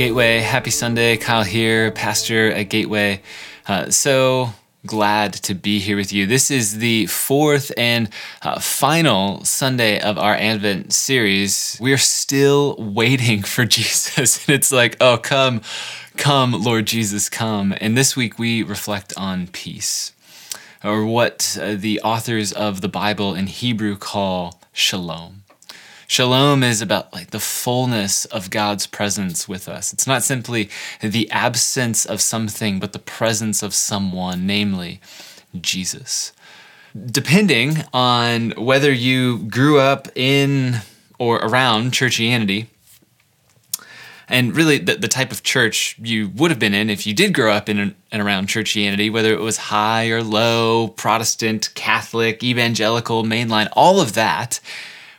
Gateway. Happy Sunday. Kyle here, pastor at Gateway. Uh, so glad to be here with you. This is the fourth and uh, final Sunday of our Advent series. We're still waiting for Jesus. And it's like, oh, come, come, Lord Jesus, come. And this week we reflect on peace, or what uh, the authors of the Bible in Hebrew call shalom. Shalom is about like the fullness of God's presence with us. It's not simply the absence of something, but the presence of someone, namely Jesus. Depending on whether you grew up in or around churchianity, and really the, the type of church you would have been in if you did grow up in and around churchianity, whether it was high or low, Protestant, Catholic, evangelical, mainline, all of that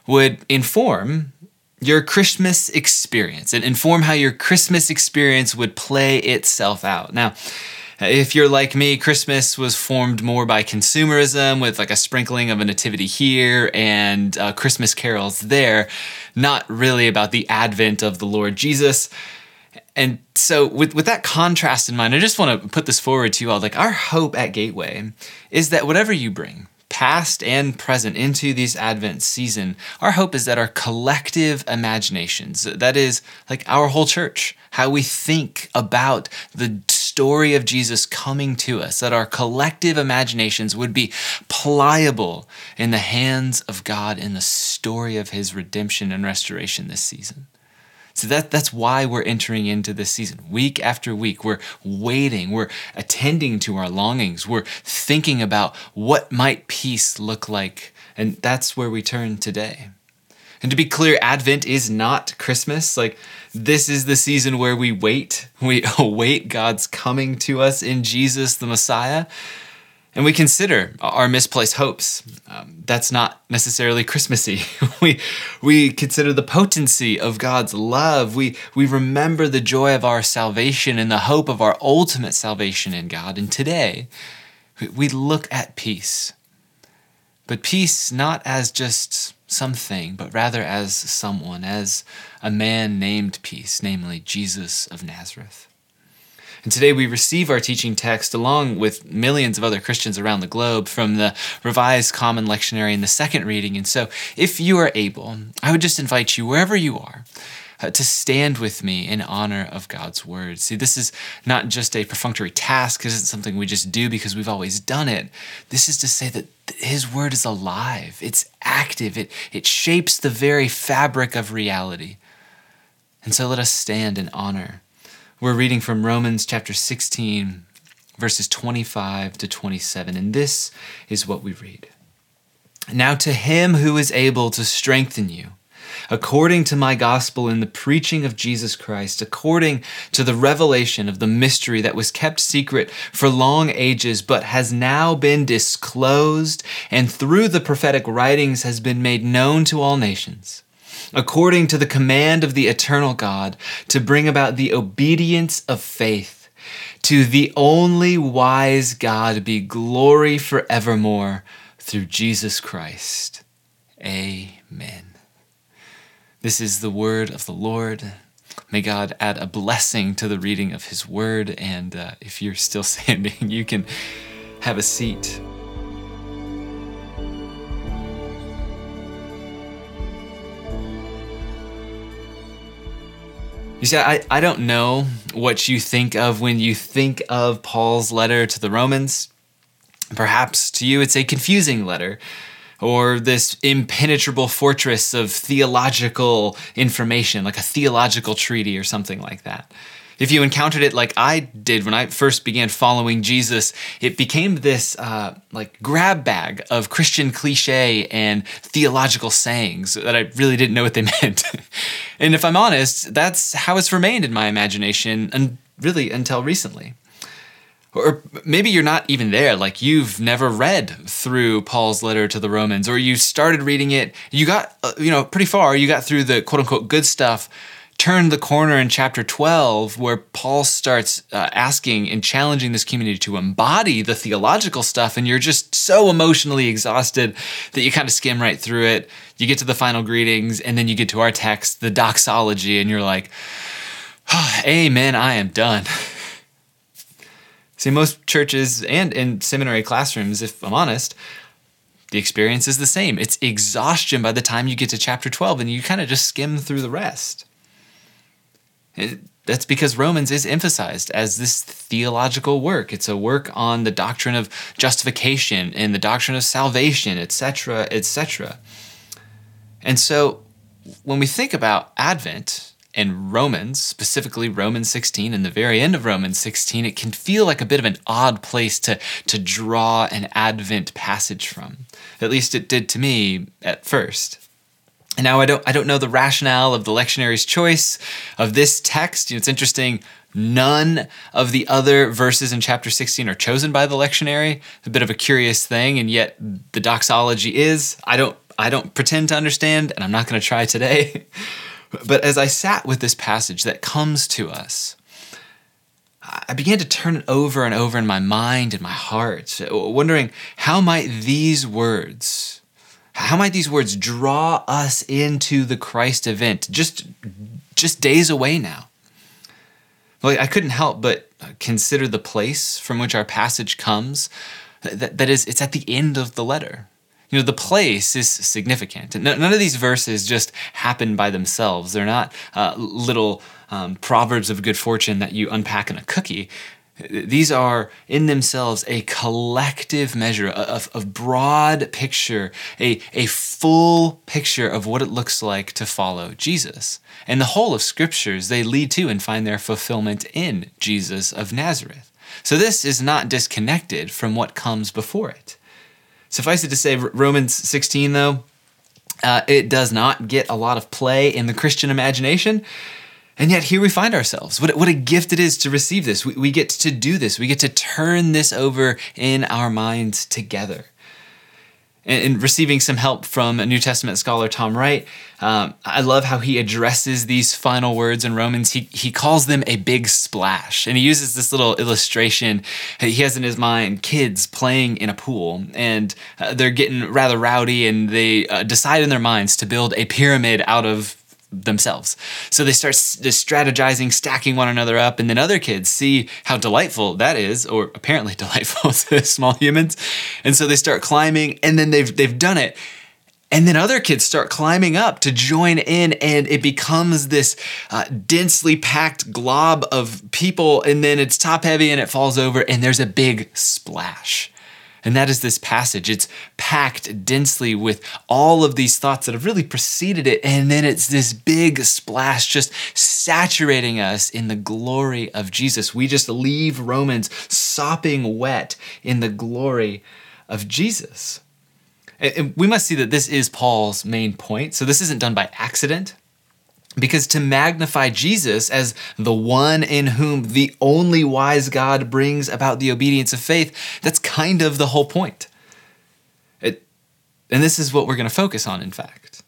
would inform your Christmas experience and inform how your Christmas experience would play itself out. Now, if you're like me, Christmas was formed more by consumerism with like a sprinkling of a nativity here and uh, Christmas carols there, not really about the advent of the Lord Jesus. And so, with, with that contrast in mind, I just want to put this forward to you all. Like, our hope at Gateway is that whatever you bring, past and present, into this Advent season, our hope is that our collective imaginations, that is, like our whole church, how we think about the story of Jesus coming to us, that our collective imaginations would be pliable in the hands of God in the story of his redemption and restoration this season. So that, that's why we're entering into this season. Week after week, we're waiting, we're attending to our longings, we're thinking about what might peace look like. And that's where we turn today. And to be clear, Advent is not Christmas. Like, this is the season where we wait. We await God's coming to us in Jesus the Messiah and we consider our misplaced hopes. Um, that's not necessarily Christmassy. we we consider the potency of God's love. We we remember the joy of our salvation and the hope of our ultimate salvation in God. And today, we look at peace, but peace not as just something, but rather as someone, as a man named peace, namely Jesus of Nazareth. And today we receive our teaching text along with millions of other Christians around the globe from the Revised Common Lectionary in the second reading. And so, if you are able, I would just invite you, wherever you are, uh, to stand with me in honor of God's word. See, this is not just a perfunctory task, this isn't something we just do because we've always done it. This is to say that his word is alive, it's active, it, it shapes the very fabric of reality. And so let us stand in honor we're reading from Romans chapter 16, verses 25 to 27, and this is what we read. Now, to him who is able to strengthen you, according to my gospel in the preaching of Jesus Christ, according to the revelation of the mystery that was kept secret for long ages, but has now been disclosed, and through the prophetic writings has been made known to all nations according to the command of the eternal God, to bring about the obedience of faith. To the only wise God be glory forevermore through Jesus Christ. Amen. This is the word of the Lord. May God add a blessing to the reading of his word. And uh, if you're still standing, you can have a seat. You see, I, I don't know what you think of when you think of Paul's letter to the Romans. Perhaps to you it's a confusing letter, or this impenetrable fortress of theological information, like a theological treaty or something like that if you encountered it like I did when I first began following Jesus, it became this uh, like grab bag of Christian cliche and theological sayings that I really didn't know what they meant. and if I'm honest, that's how it's remained in my imagination and really until recently. Or maybe you're not even there, like you've never read through Paul's letter to the Romans, or you started reading it, you got, uh, you know, pretty far, you got through the quote unquote good stuff, turned the corner in chapter 12 where Paul starts uh, asking and challenging this community to embody the theological stuff, and you're just so emotionally exhausted that you kind of skim right through it. You get to the final greetings, and then you get to our text, the doxology, and you're like, Amen, I am done. See, most churches and in seminary classrooms, if I'm honest, the experience is the same. It's exhaustion by the time you get to chapter 12 and you kind of just skim through the rest. It, that's because Romans is emphasized as this theological work. It's a work on the doctrine of justification and the doctrine of salvation, etc., etc. And so when we think about Advent and Romans, specifically Romans 16 and the very end of Romans 16, it can feel like a bit of an odd place to, to draw an Advent passage from. At least it did to me at first. And now I don't I don't know the rationale of the lectionary's choice of this text. You know, it's interesting. None of the other verses in chapter 16 are chosen by the lectionary. a bit of a curious thing, and yet the doxology is. I don't I don't pretend to understand, and I'm not going to try today. but as I sat with this passage that comes to us, I began to turn it over and over in my mind and my heart, wondering how might these words how might these words draw us into the Christ event just, just days away now? Well, I couldn't help but consider the place from which our passage comes. That, that is, it's at the end of the letter. You know, the place is significant. None of these verses just happen by themselves. They're not uh, little um, proverbs of good fortune that you unpack in a cookie. These are in themselves a collective measure, of a, broad picture, a, a full picture of what it looks like to follow Jesus. And the whole of scriptures they lead to and find their fulfillment in Jesus of Nazareth. So this is not disconnected from what comes before it. Suffice it to say, Romans 16, though, uh, it does not get a lot of play in the Christian imagination. And yet here we find ourselves. What, what a gift it is to receive this. We, we get to do this. We get to turn this over in our minds together. And, receiving some help from a New Testament scholar, Tom Wright, um, I love how he addresses these final words in Romans. He, he calls them a big splash. And he uses this little illustration he has in his mind kids playing in a pool. And uh, they're getting rather rowdy and they uh, decide in their minds to build a pyramid out of themselves. So they start just strategizing, stacking one another up, and then other kids see how delightful that is, or apparently delightful to small humans, and so they start climbing, and then they've they've done it. And then other kids start climbing up to join in, and it becomes this uh, densely packed glob of people. And then it's top heavy and it falls over, and there's a big splash. And that is this passage. It's packed densely with all of these thoughts that have really preceded it. And then it's this big splash just saturating us in the glory of Jesus. We just leave Romans sopping wet in the glory of Jesus. And we must see that this is Paul's main point. So this isn't done by accident. Because to magnify Jesus as the one in whom the only wise God brings about the obedience of faith, that's kind of the whole point. It, and this is what we're going to focus on, in fact.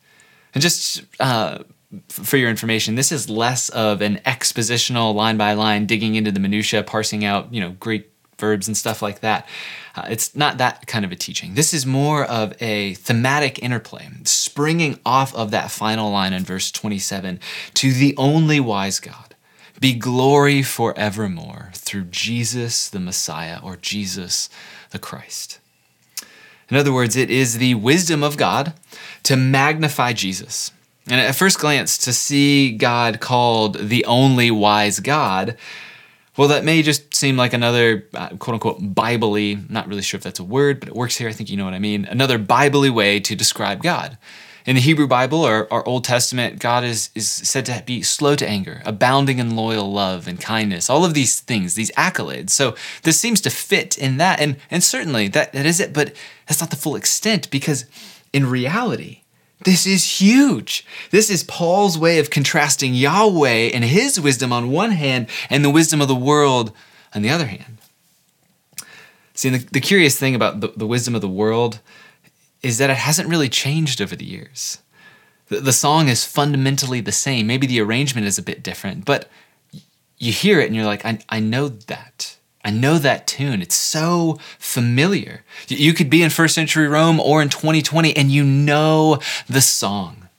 And just uh, for your information, this is less of an expositional line by line digging into the minutia, parsing out, you know, Greek verbs and stuff like that. Uh, it's not that kind of a teaching. This is more of a thematic interplay, springing off of that final line in verse 27 to the only wise God. Be glory forevermore through Jesus the Messiah or Jesus the Christ. In other words, it is the wisdom of God to magnify Jesus. And at first glance, to see God called the only wise God well, that may just seem like another uh, quote unquote Biblically, not really sure if that's a word, but it works here. I think you know what I mean. Another Biblically way to describe God. In the Hebrew Bible or our Old Testament, God is, is said to be slow to anger, abounding in loyal love and kindness, all of these things, these accolades. So this seems to fit in that. And, and certainly that, that is it, but that's not the full extent because in reality, this is huge. This is Paul's way of contrasting Yahweh and his wisdom on one hand and the wisdom of the world on the other hand. See, the, the curious thing about the, the wisdom of the world is that it hasn't really changed over the years. The, the song is fundamentally the same. Maybe the arrangement is a bit different, but you hear it and you're like, I, I know that. I know that tune. It's so familiar. You could be in first century Rome or in 2020 and you know the song.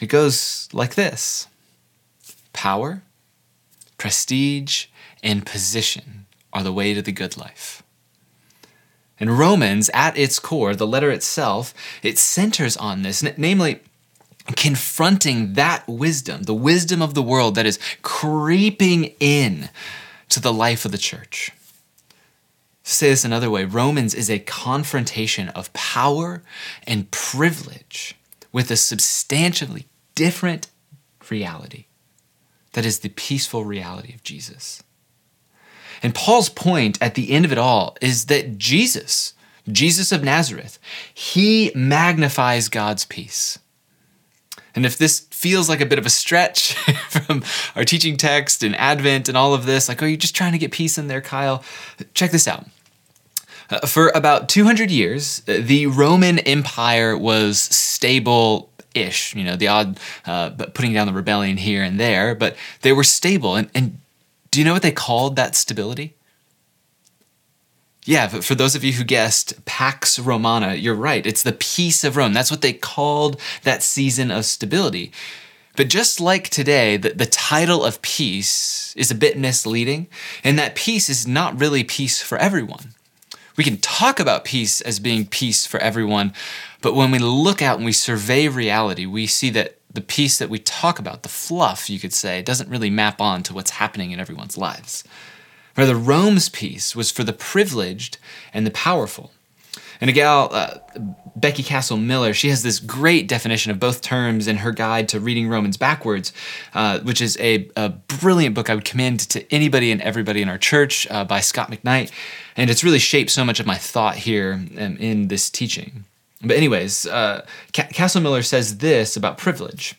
It goes like this power, prestige, and position are the way to the good life. And Romans, at its core, the letter itself, it centers on this, namely, confronting that wisdom, the wisdom of the world that is creeping in to the life of the church. Say this another way, Romans is a confrontation of power and privilege with a substantially different reality that is the peaceful reality of Jesus. And Paul's point at the end of it all is that Jesus, Jesus of Nazareth, he magnifies God's peace. And if this feels like a bit of a stretch from our teaching text and Advent and all of this, like, are you just trying to get peace in there, Kyle? Check this out. Uh, for about 200 years, the Roman Empire was stable ish, you know, the odd uh, putting down the rebellion here and there, but they were stable. And, and do you know what they called that stability? Yeah, but for those of you who guessed Pax Romana, you're right. It's the peace of Rome. That's what they called that season of stability. But just like today, the, the title of peace is a bit misleading, and that peace is not really peace for everyone. We can talk about peace as being peace for everyone, but when we look out and we survey reality, we see that the peace that we talk about, the fluff, you could say, doesn't really map on to what's happening in everyone's lives. Rather, Rome's peace was for the privileged and the powerful. And a gal, uh, Becky Castle Miller, she has this great definition of both terms in her guide to reading Romans backwards, uh, which is a, a, brilliant book I would commend to anybody and everybody in our church uh, by Scot McKnight. And it's really shaped so much of my thought here um, in this teaching. But, anyways, uh, Castle Miller says this about privilege.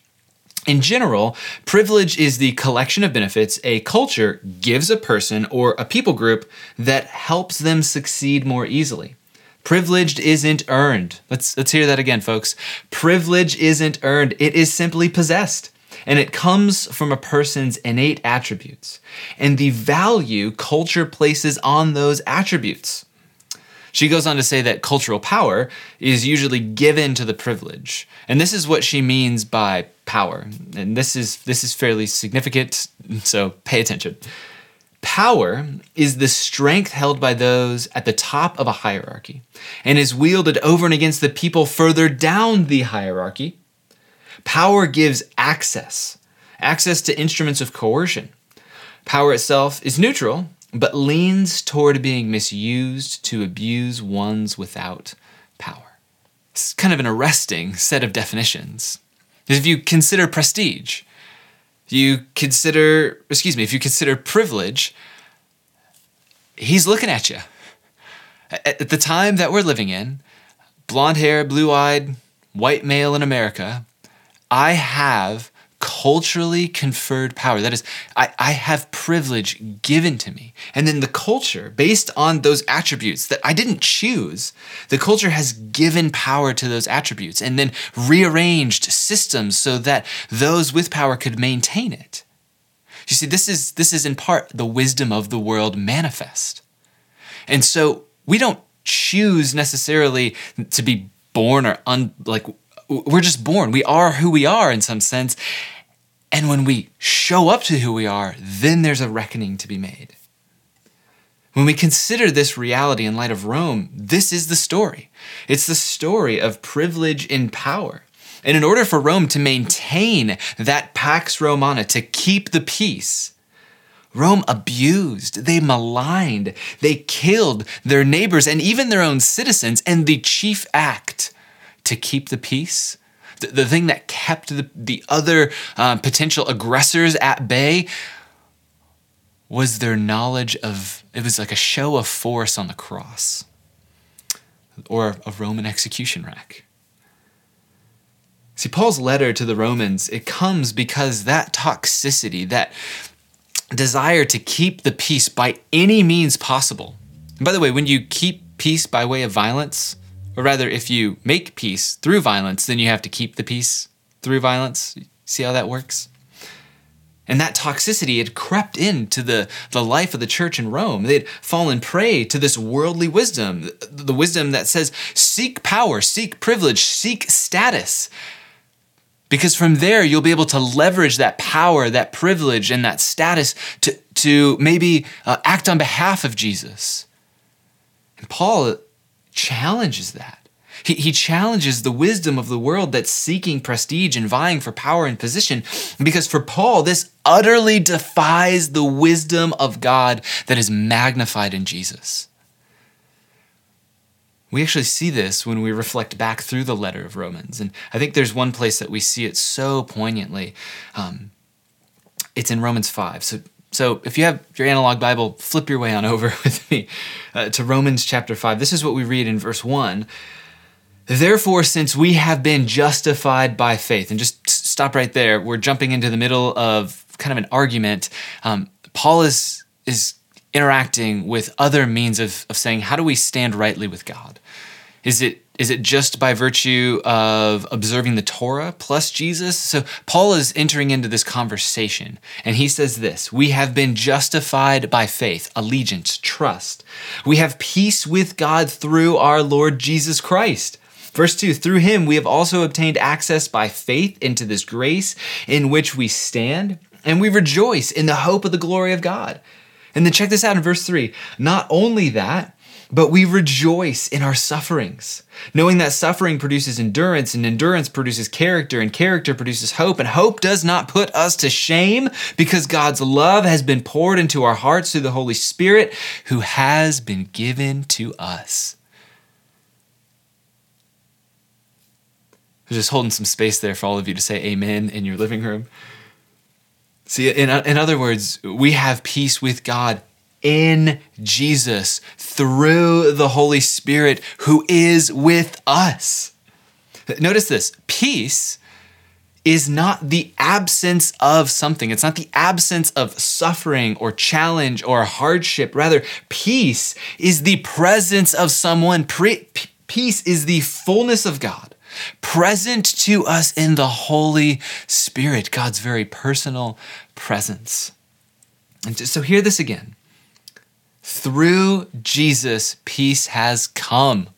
In general, privilege is the collection of benefits a culture gives a person or a people group that helps them succeed more easily. Privileged isn't earned. Let's, let's hear that again, folks. Privilege isn't earned, it is simply possessed. And it comes from a person's innate attributes and the value culture places on those attributes. She goes on to say that cultural power is usually given to the privilege. And this is what she means by power. And this is this is fairly significant, so pay attention. Power is the strength held by those at the top of a hierarchy and is wielded over and against the people further down the hierarchy. Power gives access, access to instruments of coercion. Power itself is neutral but leans toward being misused to abuse ones without power. It's kind of an arresting set of definitions. If you consider prestige, you consider, excuse me, if you consider privilege, he's looking at you. At the time that we're living in, blonde hair, blue eyed, white male in America, I have culturally conferred power. That is, I, I have privilege given to me. And then the culture, based on those attributes that I didn't choose, the culture has given power to those attributes and then rearranged systems so that those with power could maintain it. You see, this is, this is in part the wisdom of the world manifest. And so we don't choose necessarily to be born or un, like we're just born. We are who we are in some sense. And when we show up to who we are, then there's a reckoning to be made. When we consider this reality in light of Rome, this is the story. It's the story of privilege and power. And in order for Rome to maintain that Pax Romana, to keep the peace, Rome abused, they maligned, they killed their neighbors and even their own citizens. And the chief act to keep the peace, the, the thing that kept the, the other uh, potential aggressors at bay, was their knowledge of it was like a show of force on the cross or a Roman execution rack. See, Paul's letter to the Romans, it comes because that toxicity, that desire to keep the peace by any means possible. And by the way, when you keep peace by way of violence, or rather, if you make peace through violence, then you have to keep the peace through violence. See how that works? And that toxicity had crept into the, the life of the church in Rome. They'd fallen prey to this worldly wisdom, the wisdom that says, seek power, seek privilege, seek status. Because from there, you'll be able to leverage that power, that privilege, and that status to, to maybe uh, act on behalf of Jesus. And Paul challenges that. He, he challenges the wisdom of the world that's seeking prestige and vying for power and position. Because for Paul, this utterly defies the wisdom of God that is magnified in Jesus. We actually see this when we reflect back through the letter of Romans. And I think there's one place that we see it so poignantly. Um, it's in Romans 5. So, so if you have your analog Bible, flip your way on over with me uh, to Romans chapter 5. This is what we read in verse 1. Therefore, since we have been justified by faith, and just stop right there, we're jumping into the middle of kind of an argument. Um, Paul is is interacting with other means of, of saying, how do we stand rightly with God? Is it is it just by virtue of observing the Torah plus Jesus? So Paul is entering into this conversation and he says this We have been justified by faith, allegiance, trust. We have peace with God through our Lord Jesus Christ. Verse 2 Through him we have also obtained access by faith into this grace in which we stand, and we rejoice in the hope of the glory of God. And then check this out in verse 3 Not only that, but we rejoice in our sufferings, knowing that suffering produces endurance, and endurance produces character, and character produces hope. And hope does not put us to shame because God's love has been poured into our hearts through the Holy Spirit who has been given to us. I'm just holding some space there for all of you to say amen in your living room. See, in, in other words, we have peace with God in Jesus through the Holy Spirit who is with us. Notice this peace is not the absence of something. It's not the absence of suffering or challenge or hardship. Rather, peace is the presence of someone. peace is the fullness of God present to us in the Holy Spirit, God's very personal presence. And so hear this again. Through Jesus, peace has come.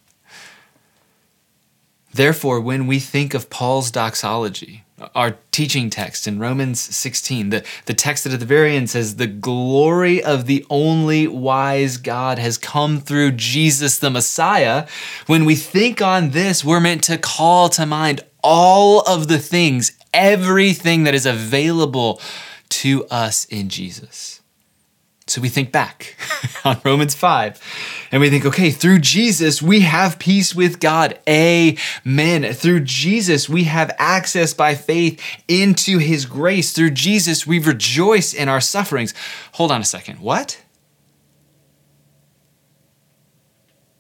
Therefore, when we think of Paul's doxology, our teaching text in Romans 16, the, the text that at the very end says, The glory of the only wise God has come through Jesus the Messiah. When we think on this, we're meant to call to mind all of the things, everything that is available to us in Jesus. So we think back on Romans 5 and we think, okay, through Jesus, we have peace with God. Amen. Through Jesus, we have access by faith into his grace. Through Jesus, we rejoice in our sufferings. Hold on a second. What?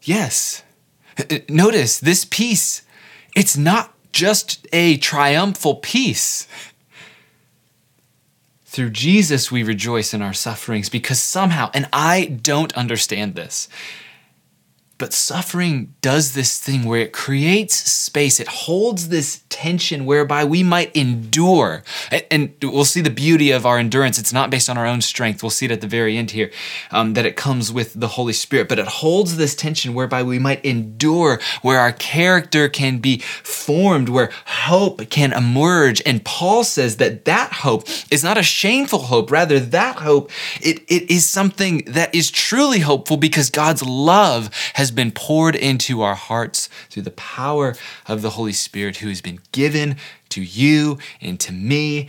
Yes. Uh, notice this peace, it's not just a triumphal peace. Through Jesus, we rejoice in our sufferings because somehow, and I don't understand this, but suffering does this thing where it creates space, it holds this tension whereby we might endure. And we'll see the beauty of our endurance. It's not based on our own strength. We'll see it at the very end here um, that it comes with the Holy Spirit, but it holds this tension whereby we might endure, where our character can be formed, where hope can emerge. And Paul says that that hope is not a shameful hope. Rather, that hope, it, it is something that is truly hopeful because God's love has been poured into our hearts through the power of the Holy Spirit who has been given to you and to me,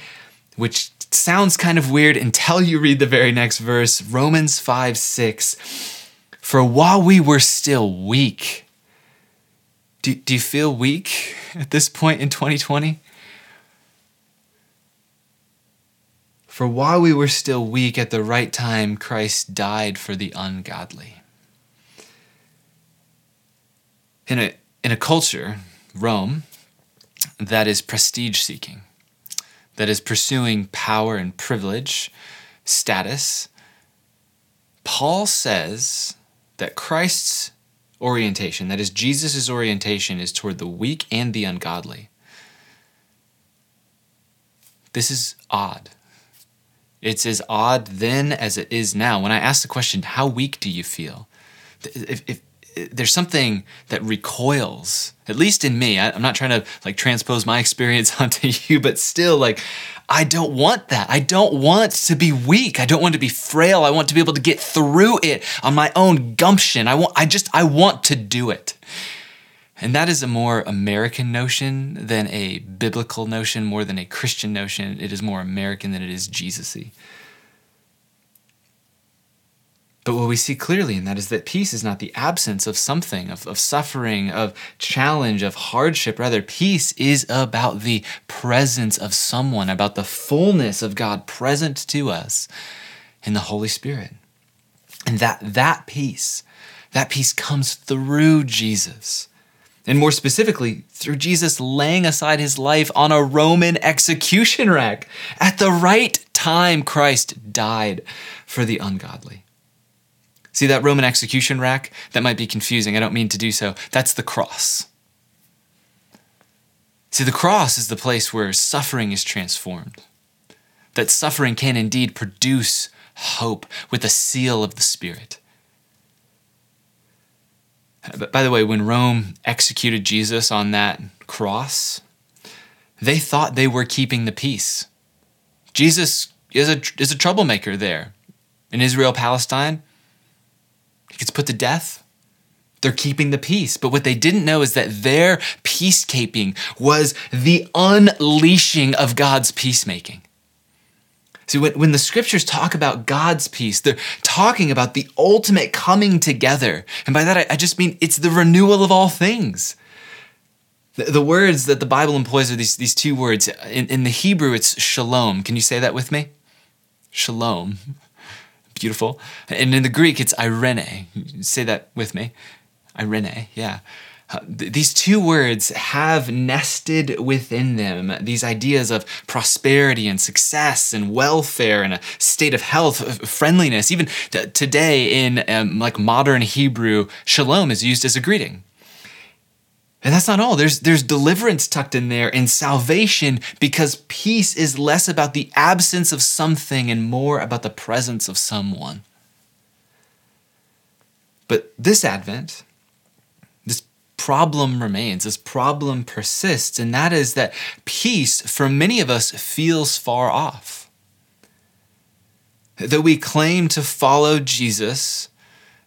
which sounds kind of weird until you read the very next verse Romans 5 6. For while we were still weak, do, do you feel weak at this point in 2020? For while we were still weak at the right time, Christ died for the ungodly in a in a culture, Rome, that is prestige seeking, that is pursuing power and privilege, status, Paul says that Christ's orientation, that is Jesus' orientation, is toward the weak and the ungodly. This is odd. It's as odd then as it is now. When I ask the question, how weak do you feel? If, if there's something that recoils, at least in me. I, I'm not trying to like transpose my experience onto you, but still, like, I don't want that. I don't want to be weak. I don't want to be frail. I want to be able to get through it on my own gumption. I want, I just, I want to do it. And that is a more American notion than a biblical notion, more than a Christian notion. It is more American than it is Jesus y. But what we see clearly in that is that peace is not the absence of something, of, of suffering, of challenge, of hardship. Rather, peace is about the presence of someone, about the fullness of God present to us in the Holy Spirit. And that, that peace, that peace comes through Jesus. And more specifically, through Jesus laying aside his life on a Roman execution rack. At the right time, Christ died for the ungodly. See that Roman execution rack? That might be confusing. I don't mean to do so. That's the cross. See, the cross is the place where suffering is transformed. That suffering can indeed produce hope with the seal of the Spirit. But by the way, when Rome executed Jesus on that cross, they thought they were keeping the peace. Jesus is a, is a troublemaker there. In Israel, Palestine, he gets put to death. They're keeping the peace. But what they didn't know is that their peacekeeping was the unleashing of God's peacemaking. See, when, when the scriptures talk about God's peace, they're talking about the ultimate coming together. And by that, I, I just mean it's the renewal of all things. The, the, words that the Bible employs are these, these two words. In, in the Hebrew, it's shalom. Can you say that with me? Shalom beautiful. And in the Greek, it's irene. Say that with me. Irene, yeah. Uh, th- these two words have nested within them these ideas of prosperity and success and welfare and a state of health, friendliness. Even t- today in um, like modern Hebrew, shalom is used as a greeting. And that's not all. There's, there's deliverance tucked in there and salvation because peace is less about the absence of something and more about the presence of someone. But this Advent, this problem remains, this problem persists, and that is that peace for many of us feels far off. That we claim to follow Jesus,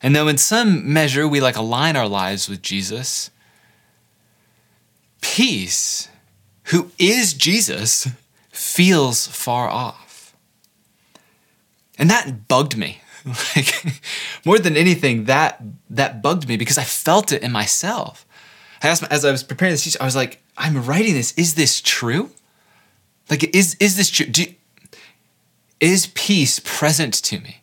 and though in some measure we like align our lives with Jesus, peace, who is Jesus, feels far off. And that bugged me. Like more than anything, that that bugged me because I felt it in myself. I asked as I was preparing this teach, I was like, I'm writing this. Is this true? Like, is is this true? Do, is peace present to me?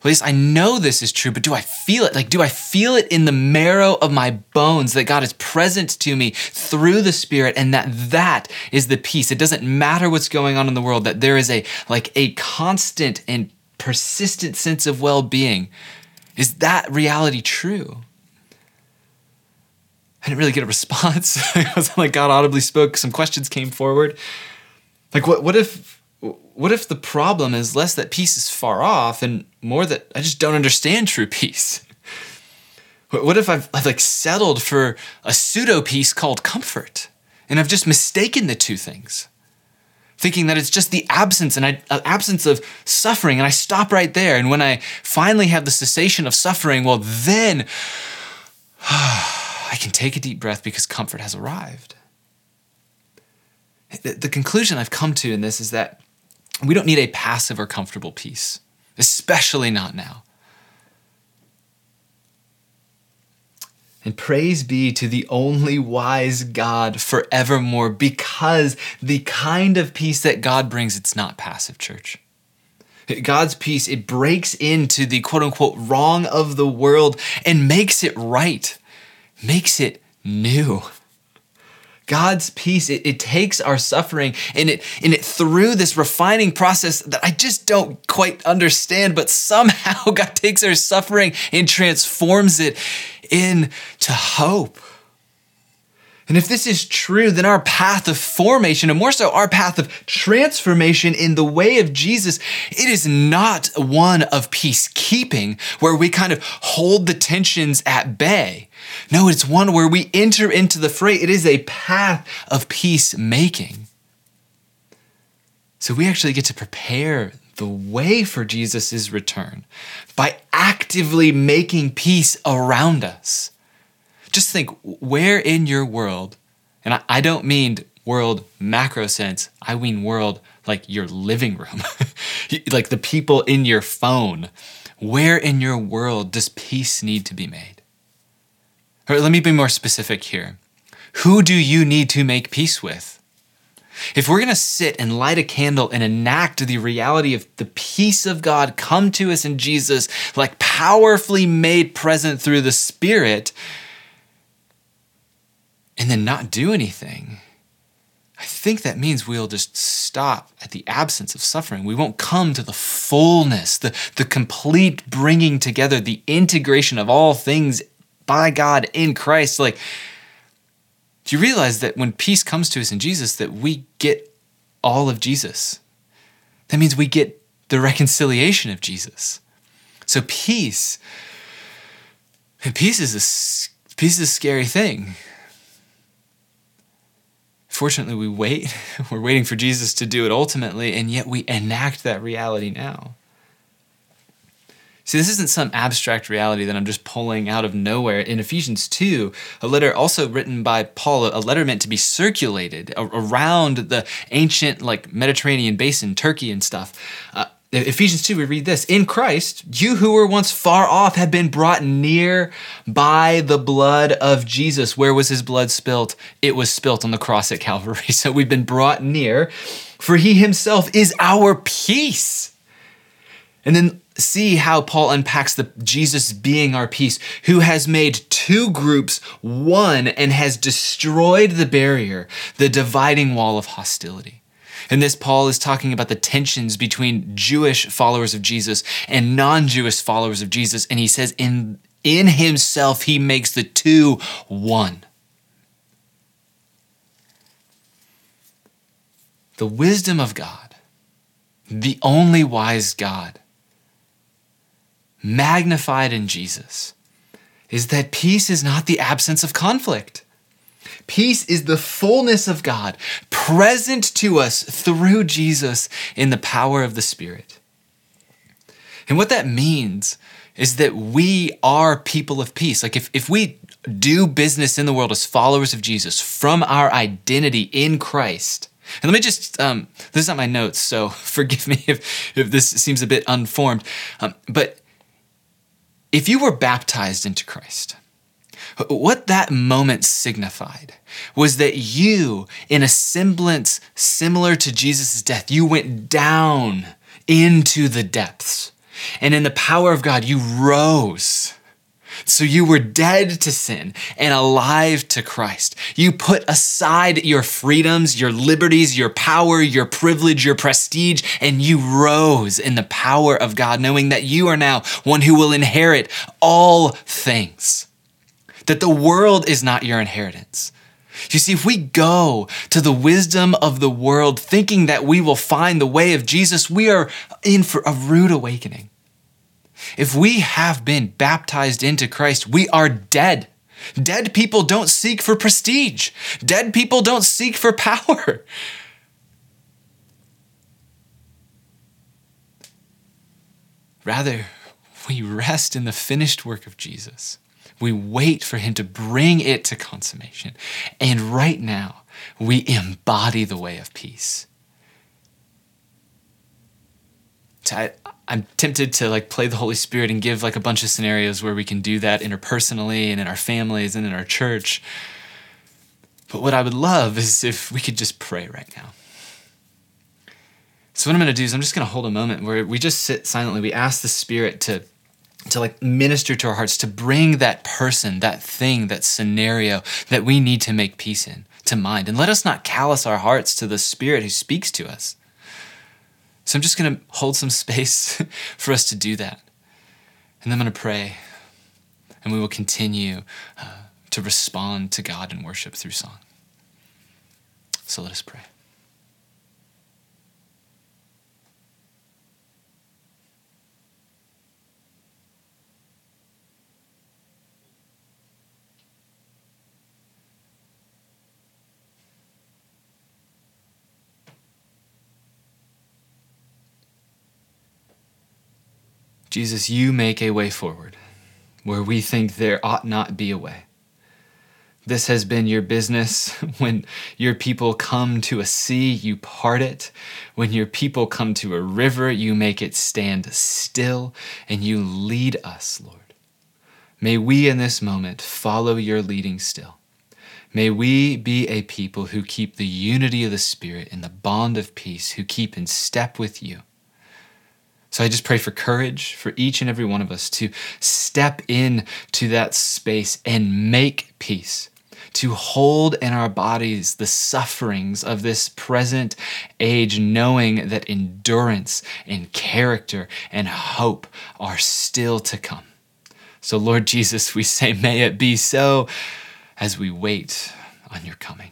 At least I know this is true, but do I feel it? Like, do I feel it in the marrow of my bones that God is present to me through the Spirit and that that is the peace? It doesn't matter what's going on in the world, that there is a, like, a constant and persistent sense of well being. Is that reality true? I didn't really get a response. it wasn't like God audibly spoke. Some questions came forward. Like, what, what if what if the problem is less that peace is far off and more that I just don't understand true peace? What if I've, I've like settled for a pseudo peace called comfort and I've just mistaken the two things? Thinking that it's just the absence and I, uh, absence of suffering, and I stop right there. And when I finally have the cessation of suffering, well, then I can take a deep breath because comfort has arrived. The, the conclusion I've come to in this is that we don't need a passive or comfortable peace, especially not now. And praise be to the only wise God forevermore, because the kind of peace that God brings, it's not passive, church. God's peace, it breaks into the quote unquote wrong of the world and makes it right, makes it new. God's peace, it, it, takes our suffering and it, and it through this refining process that I just don't quite understand, but somehow God takes our suffering and transforms it into hope. And if this is true, then our path of formation, and more so our path of transformation in the way of Jesus, it is not one of peacekeeping where we kind of hold the tensions at bay. No, it's one where we enter into the fray. It is a path of peacemaking. So we actually get to prepare the way for Jesus' return by actively making peace around us. Just think where in your world, and I, don't mean world macro sense, I mean world like your living room, like the people in your phone. Where in your world does peace need to be made? Or let me be more specific here. Who do you need to make peace with? If we're going to sit and light a candle and enact the reality of the peace of God come to us in Jesus, like powerfully made present through the Spirit, and then not do anything, I think that means we'll just stop at the absence of suffering. We won't come to the fullness, the, the complete bringing together, the integration of all things by God in Christ. Like, do you realize that when peace comes to us in Jesus, that we get all of Jesus? That means we get the reconciliation of Jesus. So peace, peace is a peace is a scary thing. Fortunately, we wait. We're waiting for Jesus to do it ultimately, and yet we enact that reality now. See, this isn't some abstract reality that I'm just pulling out of nowhere. In Ephesians 2, a letter also written by Paul, a letter meant to be circulated around the ancient, like Mediterranean basin, Turkey and stuff. Uh, Ephesians 2, we read this In Christ, you who were once far off have been brought near by the blood of Jesus. Where was his blood spilt? It was spilt on the cross at Calvary. So we've been brought near, for he himself is our peace. And then see how Paul unpacks the Jesus being our peace, who has made two groups one and has destroyed the barrier, the dividing wall of hostility. And this, Paul is talking about the tensions between Jewish followers of Jesus and non Jewish followers of Jesus. And he says, in, in himself, he makes the two one. The wisdom of God, the only wise God, magnified in Jesus is that peace is not the absence of conflict. Peace is the fullness of God present to us through Jesus in the power of the Spirit. And what that means is that we are people of peace. Like if, if we do business in the world as followers of Jesus from our identity in Christ, and let me just, um, this is not my notes, so forgive me if, if this seems a bit unformed, um, but if you were baptized into Christ, what that moment signified was that you, in a semblance similar to Jesus' death, you went down into the depths. And in the power of God, you rose so you were dead to sin and alive to Christ. You put aside your freedoms, your liberties, your power, your privilege, your prestige, and you rose in the power of God, knowing that you are now one who will inherit all things. That the world is not your inheritance. You see, if we go to the wisdom of the world thinking that we will find the way of Jesus, we are in for a rude awakening. If we have been baptized into Christ, we are dead. Dead people don't seek for prestige. Dead people don't seek for power. Rather, we rest in the finished work of Jesus. We wait for him to bring it to consummation. And right now, we embody the way of peace. I'm tempted to like play the Holy Spirit and give like a bunch of scenarios where we can do that interpersonally and in our families and in our church. But what I would love is if we could just pray right now. So what I'm going to do is I'm just going to hold a moment where we just sit silently. We ask the Spirit to to like minister to our hearts, to bring that person, that thing, that scenario that we need to make peace in to mind. And let us not callous our hearts to the Spirit who speaks to us. So I'm just going to hold some space for us to do that. And then I'm going to pray. And we will continue uh, to to respond to God and worship through song. So let us pray. Jesus, you make a way forward where we think there ought not be a way. This has been your business. When your people come to a sea, you part it. When your people come to a river, you make it stand still and you lead us, Lord. May we in this moment follow your leading still. May we be a people who keep the unity of the Spirit in the bond of peace, who keep in step with you. So I just pray for courage for each and every one of us to step in to that space and make peace, to hold in our bodies the sufferings of this present age, knowing that endurance and character and hope are still to come. So, Lord Jesus, we say, may it be so as we wait on your coming.